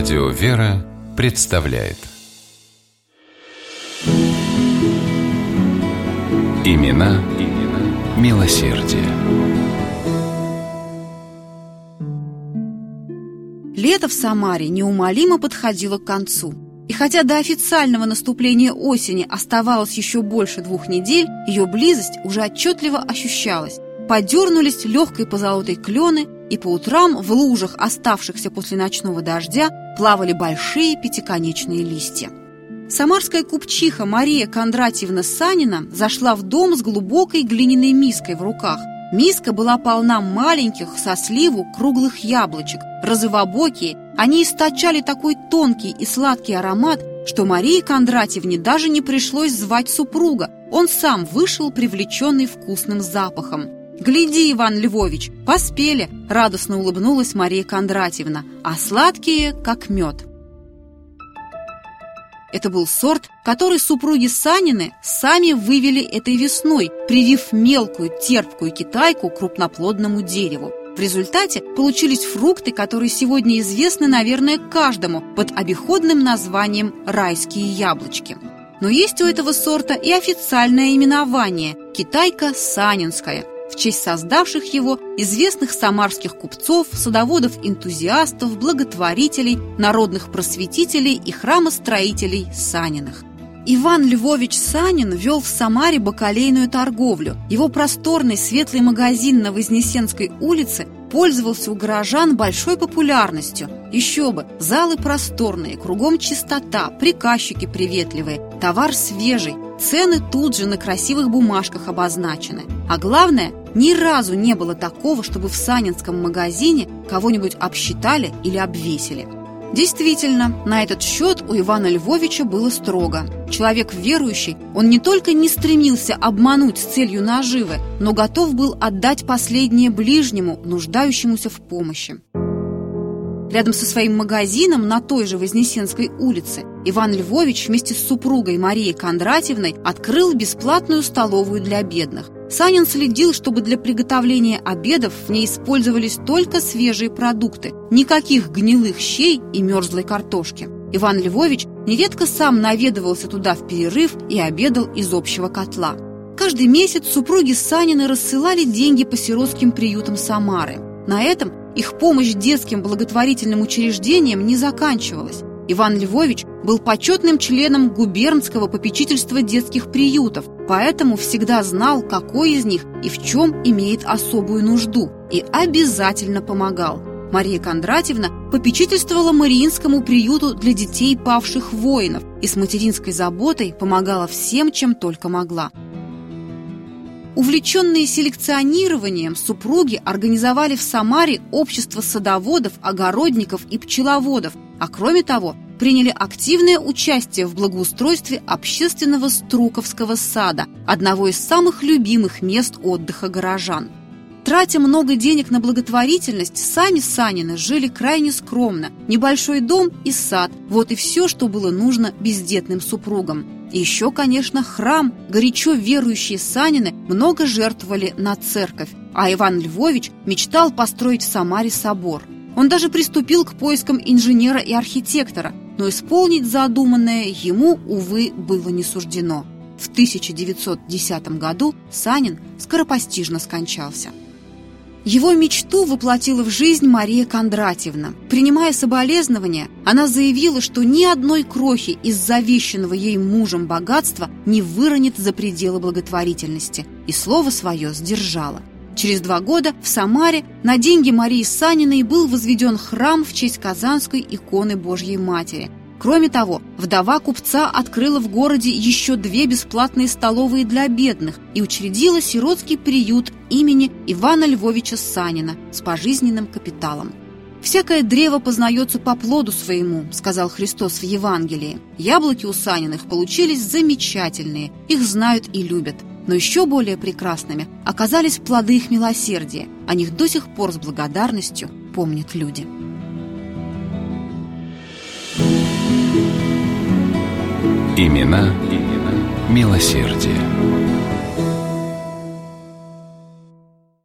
Радио «Вера» представляет Имена, имена милосердие. Лето в Самаре неумолимо подходило к концу. И хотя до официального наступления осени оставалось еще больше двух недель, ее близость уже отчетливо ощущалась. Подернулись легкой позолотой клены, и по утрам в лужах, оставшихся после ночного дождя, плавали большие пятиконечные листья. Самарская купчиха Мария Кондратьевна Санина зашла в дом с глубокой глиняной миской в руках. Миска была полна маленьких, со сливу, круглых яблочек. Розовобокие, они источали такой тонкий и сладкий аромат, что Марии Кондратьевне даже не пришлось звать супруга. Он сам вышел, привлеченный вкусным запахом. «Гляди, Иван Львович, поспели!» – радостно улыбнулась Мария Кондратьевна, а сладкие, как мед. Это был сорт, который супруги Санины сами вывели этой весной, привив мелкую терпкую китайку крупноплодному дереву. В результате получились фрукты, которые сегодня известны, наверное, каждому под обиходным названием «райские яблочки». Но есть у этого сорта и официальное именование – китайка санинская – в честь создавших его известных самарских купцов, садоводов-энтузиастов, благотворителей, народных просветителей и храмостроителей Саниных. Иван Львович Санин вел в Самаре бакалейную торговлю. Его просторный светлый магазин на Вознесенской улице пользовался у горожан большой популярностью. Еще бы, залы просторные, кругом чистота, приказчики приветливые, товар свежий, цены тут же на красивых бумажках обозначены. А главное, ни разу не было такого, чтобы в санинском магазине кого-нибудь обсчитали или обвесили. Действительно, на этот счет у Ивана Львовича было строго. Человек верующий, он не только не стремился обмануть с целью наживы, но готов был отдать последнее ближнему, нуждающемуся в помощи. Рядом со своим магазином на той же Вознесенской улице Иван Львович вместе с супругой Марией Кондратьевной открыл бесплатную столовую для бедных. Санин следил, чтобы для приготовления обедов в ней использовались только свежие продукты, никаких гнилых щей и мерзлой картошки. Иван Львович нередко сам наведывался туда в перерыв и обедал из общего котла. Каждый месяц супруги Санины рассылали деньги по сиротским приютам Самары. На этом их помощь детским благотворительным учреждениям не заканчивалась. Иван Львович был почетным членом губернского попечительства детских приютов, поэтому всегда знал, какой из них и в чем имеет особую нужду, и обязательно помогал. Мария Кондратьевна попечительствовала Мариинскому приюту для детей павших воинов и с материнской заботой помогала всем, чем только могла. Увлеченные селекционированием, супруги организовали в Самаре общество садоводов, огородников и пчеловодов, а кроме того, приняли активное участие в благоустройстве общественного Струковского сада, одного из самых любимых мест отдыха горожан. Тратя много денег на благотворительность, сами Санины жили крайне скромно. Небольшой дом и сад – вот и все, что было нужно бездетным супругам. И еще, конечно, храм. Горячо верующие Санины много жертвовали на церковь, а Иван Львович мечтал построить в Самаре собор. Он даже приступил к поискам инженера и архитектора, но исполнить задуманное ему, увы, было не суждено. В 1910 году Санин скоропостижно скончался. Его мечту воплотила в жизнь Мария Кондратьевна. Принимая соболезнования, она заявила, что ни одной крохи из завещанного ей мужем богатства не выронит за пределы благотворительности, и слово свое сдержала. Через два года в Самаре на деньги Марии Саниной был возведен храм в честь Казанской иконы Божьей Матери – Кроме того, вдова купца открыла в городе еще две бесплатные столовые для бедных и учредила сиротский приют имени Ивана Львовича Санина с пожизненным капиталом. «Всякое древо познается по плоду своему», — сказал Христос в Евангелии. Яблоки у Саниных получились замечательные, их знают и любят. Но еще более прекрасными оказались плоды их милосердия. О них до сих пор с благодарностью помнят люди. Имена, имена милосердие.